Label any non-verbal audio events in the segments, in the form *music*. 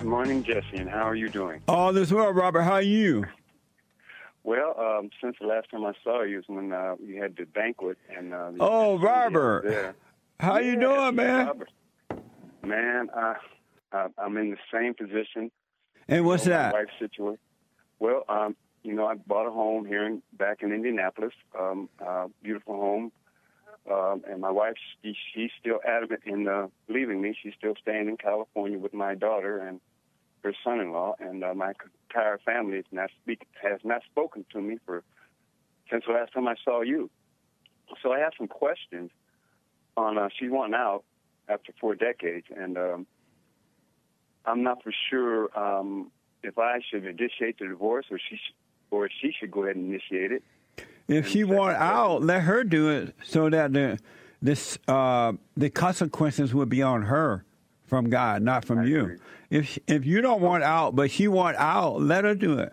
Good morning, Jesse, and how are you doing? All is well, Robert. How are you? Well, um, since the last time I saw you was when uh, you had the banquet, and uh, Oh, Robert. Yeah. How you Yeah, doing, man? Robert. Man, uh, I, I'm in the same position. And what's you know, that? Wife's situation. Well, um, you know, I bought a home here in, back in Indianapolis, um, uh, beautiful home. Um, and my wife, she, she's still adamant in uh, leaving me. She's still staying in California with my daughter and her son-in-law, and uh, my entire family is not speak, has not spoken to me for since the last time I saw you. So I have some questions on. Uh, she's wanting out after four decades, and um, I'm not for sure um, if I should initiate the divorce or she sh- or she should go ahead and initiate it. If she want out, let her do it so that the this uh, the consequences would be on her from God, not from I you. agree. If if you don't want out, but she want out, let her do it.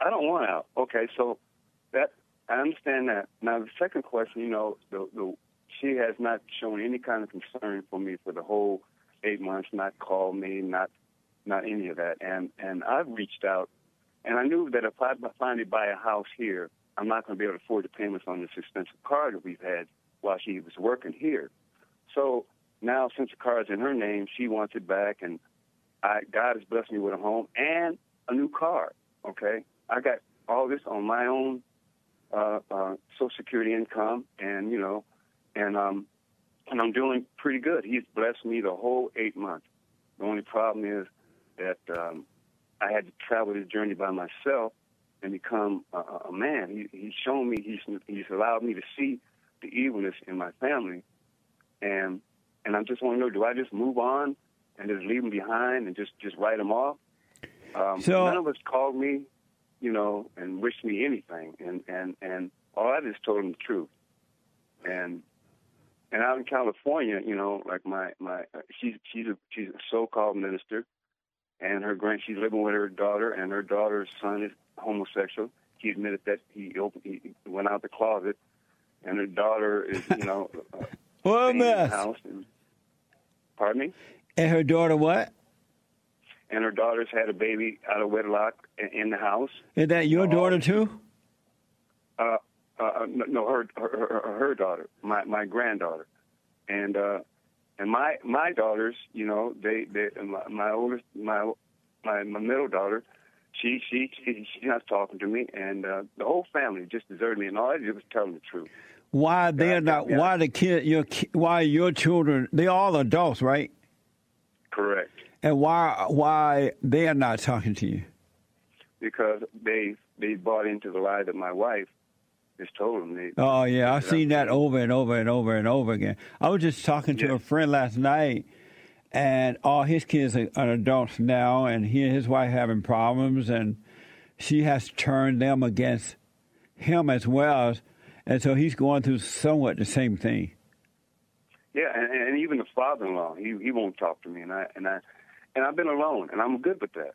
I don't want out. Okay, so that I understand that. Now the second question, you know, the, the she has not shown any kind of concern for me for the whole eight months. Not called me, not not any of that. And and I've reached out, and I knew that if I finally buy a house here, I'm not going to be able to afford the payments on this expensive car that we've had while she was working here. So now, since the car is in her name, she wants it back, and I God has blessed me with a home and a new car. Okay, I got all this on my own uh, uh, Social Security income, and you know, and um, and I'm doing pretty good. He's blessed me the whole eight months. The only problem is that um, I had to travel this journey by myself and become a, a man. He, he's shown me. He's he's allowed me to see the evilness in my family, and and I just want to know: Do I just move on and just leave them behind and just just write them off? Um, So- none of us called me, you know, and wished me anything, and and and all I just told them the truth, and and out in California, you know, like my my uh, she's she's a she's a so-called minister, and her grand she's living with her daughter, and her daughter's son is homosexual. He admitted that he opened he went out the closet, and her daughter is you *laughs* know uh, What a staying in the mess. house. And, pardon me. And her daughter, what? And her daughter's had a baby out of wedlock in, the house. Is that your Oh. daughter too? Uh, uh, no, no, her, her her her daughter, my my granddaughter, and uh, and my my daughters, you know, they they my, my oldest my my my middle daughter, she she she she's not talking to me, and uh, the whole family just deserted me, and all I did was tell them the truth. Why they're not? yeah. Why the kid? Your why your children? They are all adults, right? Correct, And why why they are not talking to you? because they they bought into the lie that my wife has told them. They, Oh yeah, I've seen that over and over and over and over again. I was just talking to a friend last night, and all his kids are, are adults now, and he and his wife having problems, and she has turned them against him as well, and so he's going through somewhat the same thing. Yeah, and, and even the father-in-law, he he won't talk to me, and I and I and I've been alone, and I'm good with that.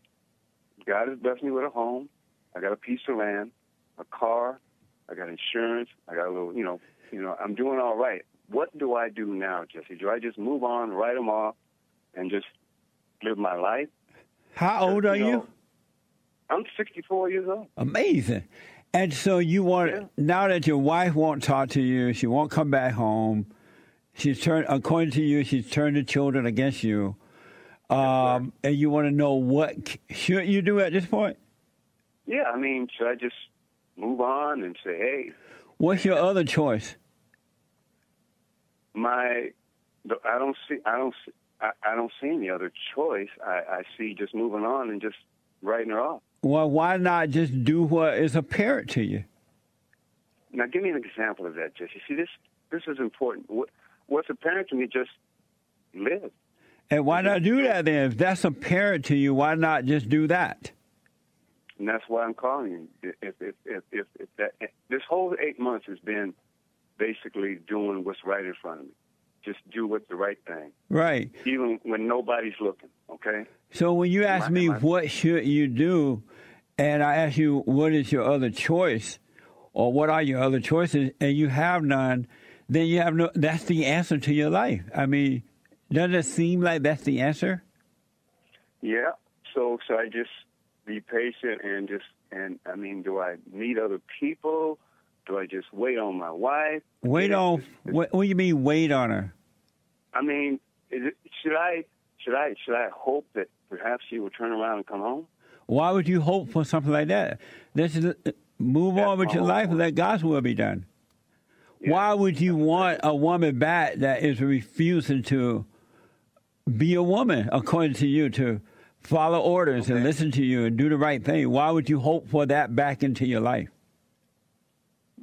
God has blessed me with a home. I got a piece of land, a car, I got insurance, I got a little, you know, you know, I'm doing all right. What do I do now, Jesse? Do I just move on, write them off, and just live my life? How old are You you? know, I'm 64 years old. Amazing. And so you want Yeah. now that your wife won't talk to you, she won't come back home. She's turned, according to you, she's turned the children against you. Um, and you want to know what should you do at this point? Yeah, I mean, should I just move on and say, hey, What's your other choice? my I don't see I don't see, I, I don't see any other choice. I, I see just moving on and just writing her off. Well, why not just do what is apparent to you? Now, give me an example of that, Jesse. See, this this is important. What, what's apparent to me, just live. And why not do that then? If that's apparent to you, why not just do that? And that's why I'm calling you. If if if if, if that this whole eight months has been basically doing what's right in front of me. Just do what's the right thing, Right. even when nobody's looking. Okay. So when you ask I- me I- what should you do, and I ask you what is your other choice, or what are your other choices, and you have none, then you have no. That's the answer to your life. I mean, doesn't it seem like that's the answer? Yeah. So, so I just be patient and just and I mean, do I meet other people? Do I just wait on my wife? Wait Yeah, on. it's- What, what do you mean wait on her? I mean, is it, should I should I should I hope that perhaps she will turn around and come home? Why would you hope for something like that? This is move That's on with your life and let God's will be done. Yeah. Why would you want a woman back that is refusing to be a woman according to you to follow orders and listen to you and do the right thing? Why would you hope for that back into your life?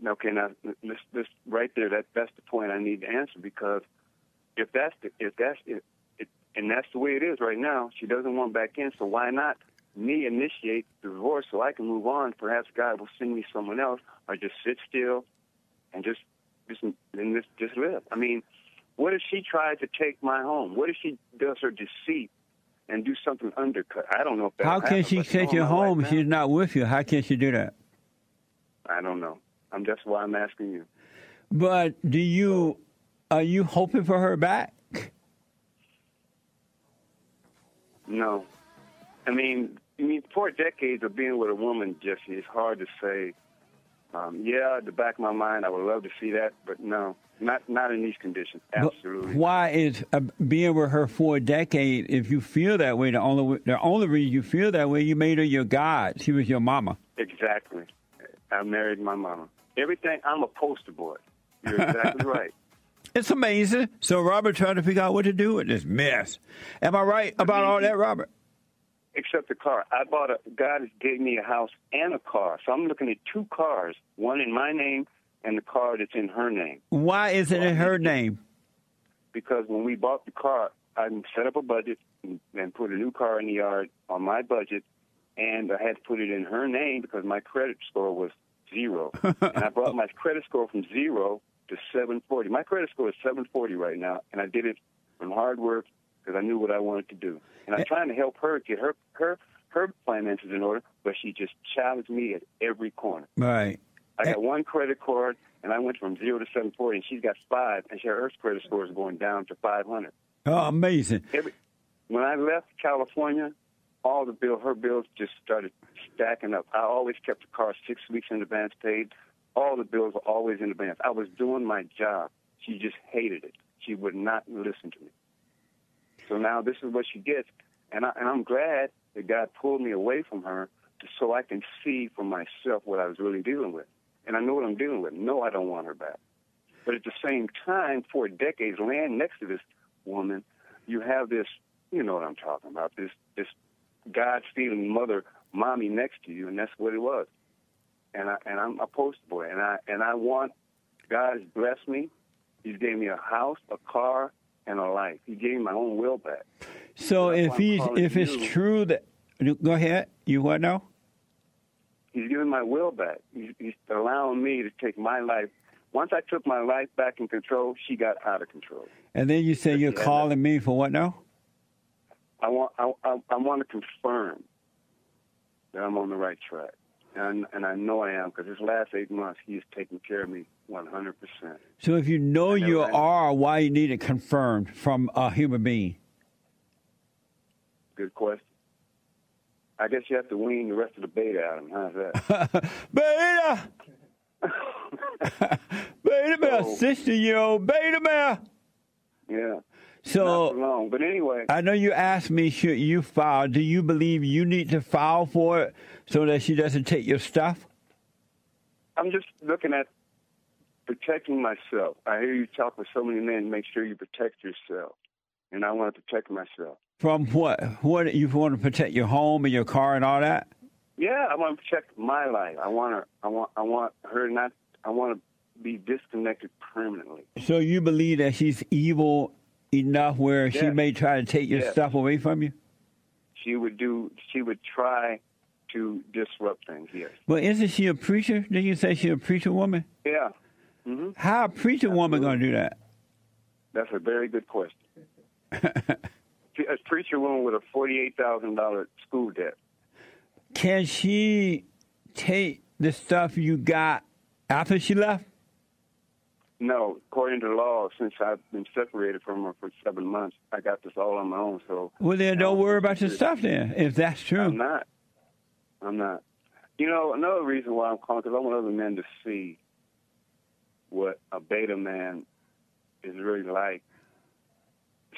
Okay, now this, this right there, that that's the point I need to answer because if that's the, if that's it, it, and that's the way it is right now, she doesn't want back in. So why not me initiate the divorce so I can move on? Perhaps God will send me someone else, or just sit still and just just and just just live. I mean, what if she tries to take my home? What if she does her deceit and do something undercut? I don't know if that. How can she take you home if she's not with you? How can she do that? I don't know. I'm that's why I'm asking you. But do you are you hoping for her back? No. I mean, I mean, four decades of being with a woman, Jesse, it's hard to say. Um, yeah, at the back of my mind, I would love to see that, but no, not not in these conditions. But Absolutely. Why is uh, being with her for a decade? If you feel that way, the only the only reason you feel that way, you made her your God. She was your mama. Exactly. I married my mama. Everything. I'm a poster boy. You're exactly *laughs* right. It's amazing. So Robert trying to figure out what to do with this mess. Am I right about all that, Robert? Except the car. I bought a. God gave me a house and a car, so I'm looking at two cars. One in my name and the car that's in her name. Why is it in her name? because when we bought the car, I set up a budget and, and put a new car in the yard on my budget, and I had to put it in her name because my credit score was zero. *laughs* and I brought my credit score from zero to 740. My credit score is 740 right now, and I did it from hard work because I knew what I wanted to do. And I'm eh. trying to help her get her her her finances in order, but she just challenged me at every corner. Right. I got eh. one credit card, and I went from zero to 740, and she's got five, and her credit score is going down to 500. Oh, amazing. Every, when I left California, all the bill, her bills just started stacking up. I always kept the car six weeks in advance paid. All the bills were always in advance. I was doing my job. She just hated it. She would not listen to me. So now this is what she gets, and, I, and I'm glad that God pulled me away from her so I can see for myself what I was really dealing with. And I know what I'm dealing with. No, I don't want her back. But at the same time, for decades, laying next to this woman, you have this, you know what I'm talking about, this this God stealing mother, mommy next to you, and that's what it was. And I and I'm a poster boy, and I and I want God has blessed me. He's gave me a house, a car, and a life. He gave me my own will back. So if he's if it's you. true that go ahead, you what now? He's giving my will back. He's, he's allowing me to take my life. Once I took my life back in control, she got out of control. And then you say you're calling me for what now? I want I, I, I want to confirm that I'm on the right track, and and I know I am because this last eight months he has taken care of me 100 percent. So if you know never you are, why you need it confirmed from a human being? Good question. I guess you have to wean the rest of the beta out of him. How's that? *laughs* beta, *laughs* beta male, So- sixty year old beta male. yeah, So long. But anyway, I know you asked me, should you file? Do you believe you need to file for it so that she doesn't take your stuff? I'm just looking at protecting myself. I hear you talk with so many men. Make sure you protect yourself, and I want to protect myself. From what? What you want to protect your home and your car and all that? Yeah, I want to protect my life. I want her. I want. I want her not. I want to be disconnected permanently. So you believe that she's evil enough where she may try to take your Yes. stuff away from you? She would do. She would try to disrupt things. Yes. Well, isn't she a preacher? Didn't you say she's a preacher woman? Yeah. Hmm How a preacher woman going to do that? That's a very good question. *laughs* a preacher woman with a forty-eight thousand dollar school debt. Can she take the stuff you got after she left? No, according to the law, since I've been separated from her for seven months, I got this all on my own. So Well, then don't worry about your stuff then, if that's true. I'm not. I'm not. You know, another reason why I'm calling because I want other men to see what a beta man is really like.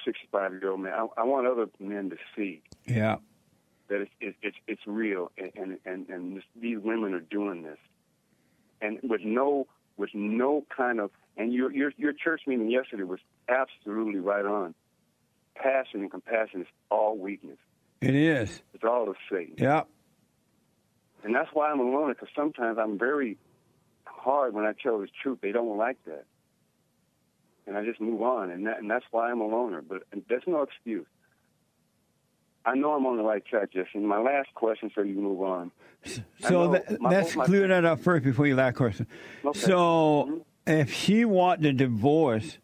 65 year old man. I, I want other men to see Yeah. that it's it's it's, it's real, and and and, and this, these women are doing this, and with no with no kind of and your your your church meeting yesterday was absolutely right on. Passion and compassion is all weakness. It is. It's all of Satan. Yeah. And that's why I'm a loner, because sometimes I'm very hard when I tell the truth. They don't like that. And I just move on, and, that, and that's why I'm a loner. But there's no excuse. I know I'm on the right track, Jesse. And my last question, so you move on. So that, my- let's my- clear that up first before you last question. Okay. So Mhm. if she want the divorce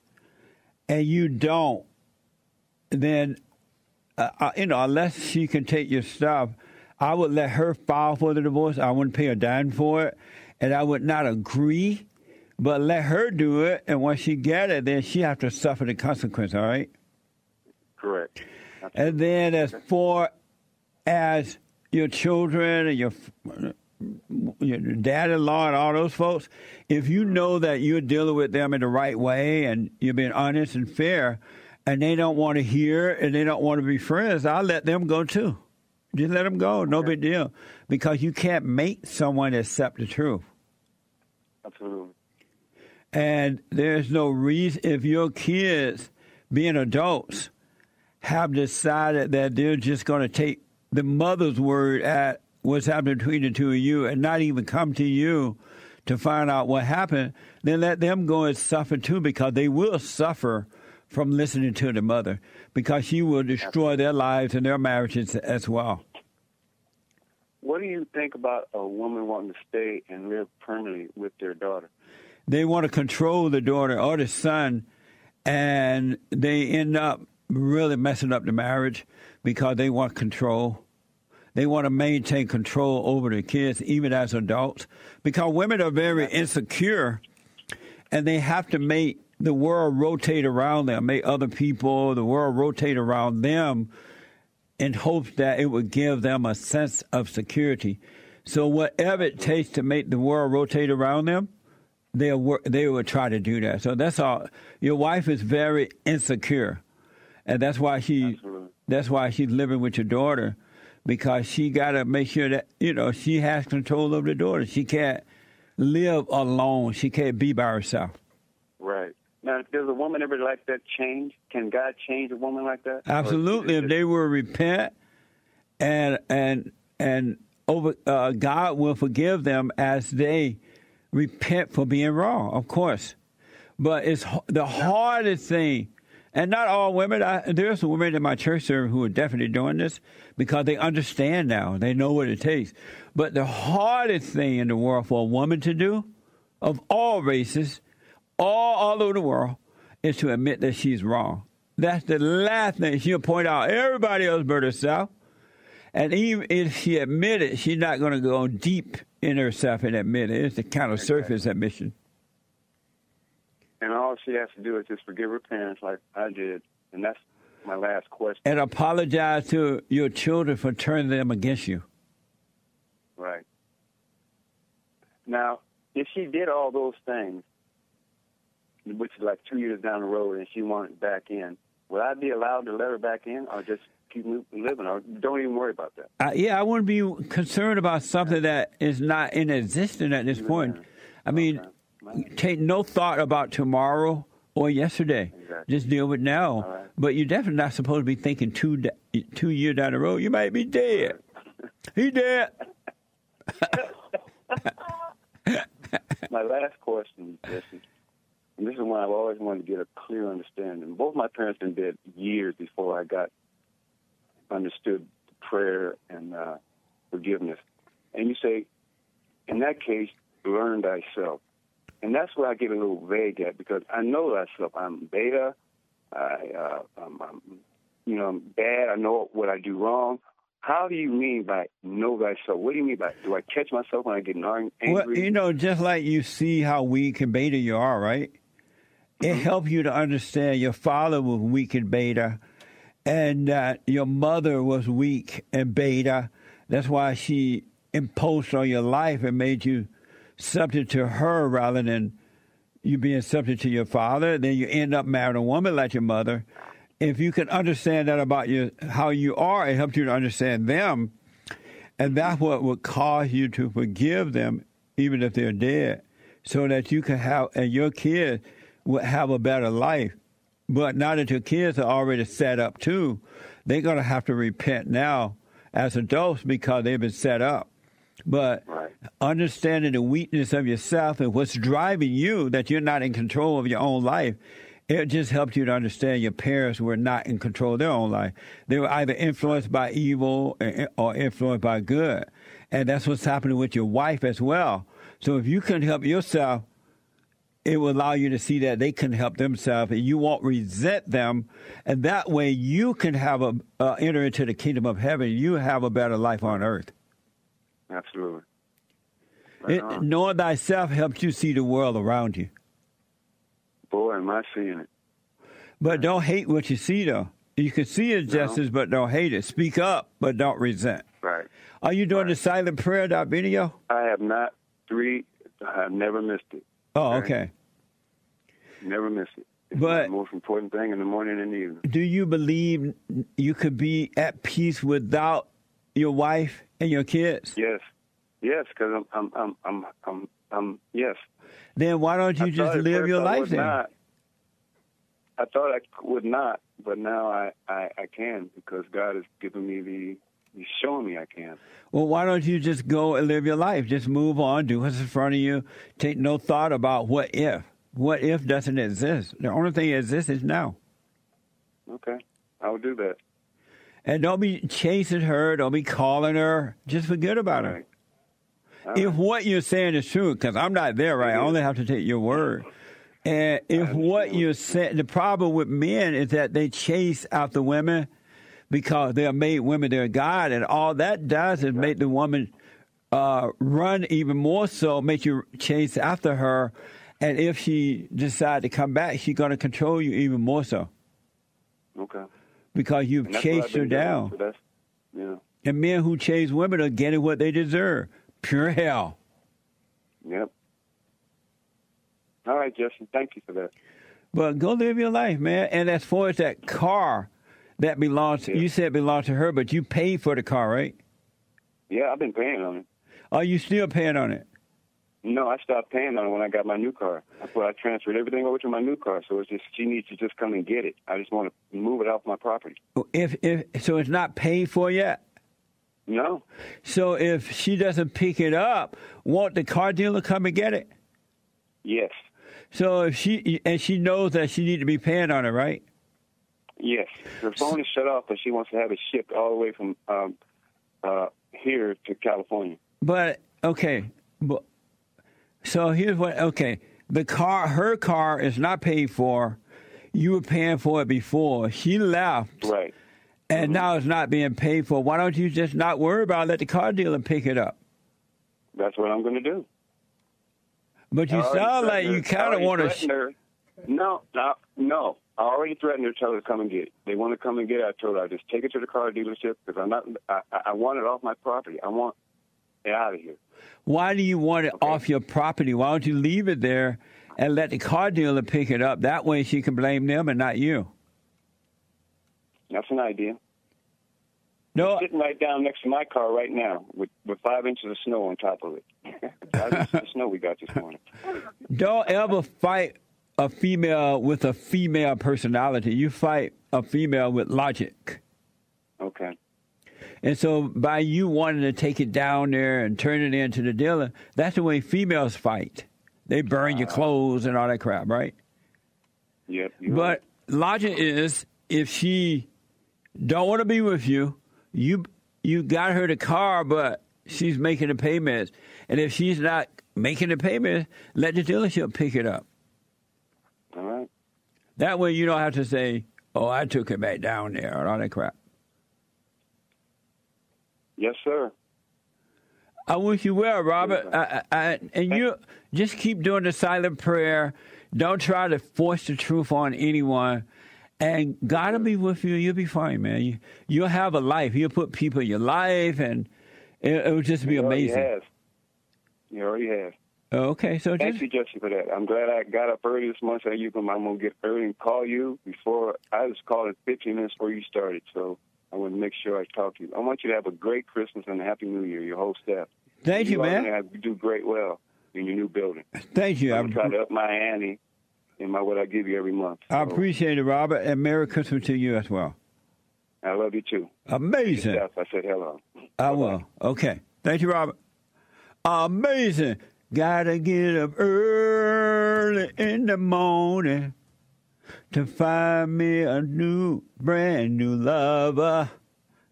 and you don't, then uh, uh, you know unless she can take your stuff, I would let her file for the divorce. I wouldn't pay a dime for it, and I would not agree, but let her do it. And once she get it, then she have to suffer the consequence. All right. Correct. And then as far as your children and your your dad-in-law and all those folks, if you know that you're dealing with them in the right way and you're being honest and fair, and they don't want to hear and they don't want to be friends, I'll let them go too. Just let them go, no big deal, because you can't make someone accept the truth. Absolutely. And there's no reason if your kids, being adults, have decided that they're just going to take the mother's word at what's happened between the two of you and not even come to you to find out what happened, then let them go and suffer too because they will suffer from listening to the mother because she will destroy their lives and their marriages as well. What do you think about a woman wanting to stay and live permanently with their daughter? they want to control the daughter or the son, and they end up really messing up the marriage because they want control. They want to maintain control over the kids, even as adults, because women are very insecure, and they have to make the world rotate around them, make other people, the world rotate around them, in hopes that it would give them a sense of security. So whatever it takes to make the world rotate around them, they'll work, they will try to do that. So that's all. Your wife is very insecure, and that's why she Absolutely. that's why she's living with your daughter because she got to make sure that you know she has control of the daughter. She can't live alone. She can't be by herself. Right. Now, does a woman ever like that change? Can God change a woman like that? Or is it Absolutely, if they will repent and and and over, uh, God will forgive them as they repent for being wrong. Of course, but it's the hardest thing. And not all women. I, there's some women in my church service who are definitely doing this because they understand now. They know what it takes. But the hardest thing in the world for a woman to do, of all races, all all over the world, is to admit that she's wrong. That's the last thing she'll point out. Everybody else but herself. And even if she admit it, she's not going to go deep in herself and admit it. It's the kind of surface admission. And all she has to do is just forgive her parents, like I did. And that's my last question. And apologize to your children for turning them against you. Right. Now, if she did all those things, which is like two years down the road, and she wanted back in, would I be allowed to let her back in, or just keep living, or don't even worry about that? Uh, yeah, I wouldn't be concerned about something that is not in existence at this point. I mean, Okay. take no thought about tomorrow or yesterday. Exactly. Just deal with now. Right. But you're definitely not supposed to be thinking two two years down the road. You might be dead. He dead. *laughs* My last question, Jesse, and this is why I've always wanted to get a clear understanding. Both my parents been dead years before I got understood prayer and uh, forgiveness. And you say, in that case, learn thyself. And that's where I get a little vague at because I know thyself. I'm beta. I, uh, I'm, I'm, you know, I'm bad. I know what I do wrong. How do you mean by know thyself? What do you mean by do I catch myself when I get ang- angry? Well, you know, just like you see how weak and beta you are, right? It mm-hmm. helped you to understand your father was weak in beta, and that your mother was weak in beta. That's why she imposed on your life and made you subject to her rather than you being subject to your father. Then you end up marrying a woman like your mother. If you can understand that about you, how you are, it helps you to understand them, and that's what would cause you to forgive them, even if they're dead, so that you can have and your kids will have a better life. But now that your kids are already set up too, they're going to have to repent now as adults because they've been set up. But Right. understanding the weakness of yourself and what's driving you, that you're not in control of your own life, it just helps you to understand your parents were not in control of their own life. They were either influenced by evil or influenced by good. And that's what's happening with your wife as well. So if you can help yourself, it will allow you to see that they can help themselves and you won't resent them. And that way you can have a uh, enter into the kingdom of heaven. You have a better life on earth. Absolutely. Right It, knowing thyself helps you see the world around you. Boy, am I seeing it. But don't hate what you see, though. You can see injustice, but don't hate it. Speak up, but don't resent. Right. Are you doing the silent prayer dot video? I have not three. I have never missed it. Oh, Okay. okay. Never miss it. It's But- the most important thing in the morning and the evening. Do you believe you could be at peace without your wife and your kids? Yes. Yes, because I'm, I'm, I'm, I'm, I'm, I'm, yes. Then why don't you I just live your life then? Not. I thought I would not, but now I, I, I can because God has given me the, He's showing me I can. Well, why don't you just go and live your life? Just move on, do what's in front of you. Take no thought about what if. What if doesn't exist. The only thing that exists is now. Okay, I will do that. And don't be chasing her. Don't be calling her. Just forget about her. All If right. what you're saying is true, because I'm not there, right? I only have to take your word. And if what you're saying, the problem with men is that they chase after the women because they're made women their God, and all that does is make the woman uh, run even more so, make you chase after her. And if she decides to come back, she's going to control you even more so Okay. because you've And that's what I've chased her doing, down. So yeah. And men who chase women are getting what they deserve pure hell. Yep. All right, Justin. Thank you for that. But go live your life, man. And as far as that car that belongs, Yeah. you said it belonged to her, but you paid for the car, right? Yeah, I've been paying on it. Are you still paying on it? No, I stopped paying on it when I got my new car. That's why I transferred everything over to my new car. So it's just she needs to just come and get it. I just want to move it off my property. Oh, if if so, it's not paid for yet. No, So if she doesn't pick it up, won't the car dealer come and get it? yes, So if she and she knows that she need to be paying on it, right? Yes. The phone is shut off, but she wants to have it shipped all the way from um, uh, here to California. But okay, but so here's what. Okay, the car, her car is not paid for. You were paying for it before. She left, Right. and now it's not being paid for. Why don't you just not worry about it? Let the car dealer pick it up. That's what I'm going to do. But you sound like you kind of want to. No, no, no. I already threatened her to tell her to come and get it. They want to come and get it. I told her I just take it to the car dealership because I'm not. I, I want it off my property. I want it out of here. Why do you want it Okay. off your property? Why don't you leave it there and let the car dealer pick it up? That way, she can blame them and not you. That's an idea. No, Sitting right down next to my car right now with, with five inches of snow on top of it. *laughs* five inches of snow we got this morning. *laughs* Don't ever fight a female with a female personality. You fight a female with logic. Okay. And so by you wanting to take it down there and turn it into the dealer, that's the way females fight. They burn your ah. clothes and all that crap, right? Yep. But logic is if she don't want to be with you, you you got her the car, but she's making the payments. And if she's not making the payments, let the dealership pick it up. All right. That way you don't have to say, "Oh, I took it back down there" and all that crap. Yes, sir. I wish you well, Robert. I, I, I, and you just keep doing the silent prayer. Don't try to force the truth on anyone. And God will be with you. You'll be fine, man. You, you'll have a life. You'll put people in your life, and it, will just be He amazing. already has. He already has. Oh, okay, so Thank just you, Jesse, for that. I'm glad I got up early this morning so you can, I'm to get early and call you before I was calling 15 minutes before you started. So I want to make sure I talk to you. I want you to have a great Christmas and a Happy New Year, your whole staff. thank you, are man. gonna have- You do great well in your new building. Thank you. I, I'm going to up my ante in my what I give you every month. I appreciate it, Robert, and Merry Christmas to you as well. I love you too. Amazing. I said hello. I will. Okay. Thank you, Robert. Amazing. Gotta get up early in the morning to find me a new, brand new lover.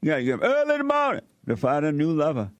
Gotta get up early in the morning to find a new lover.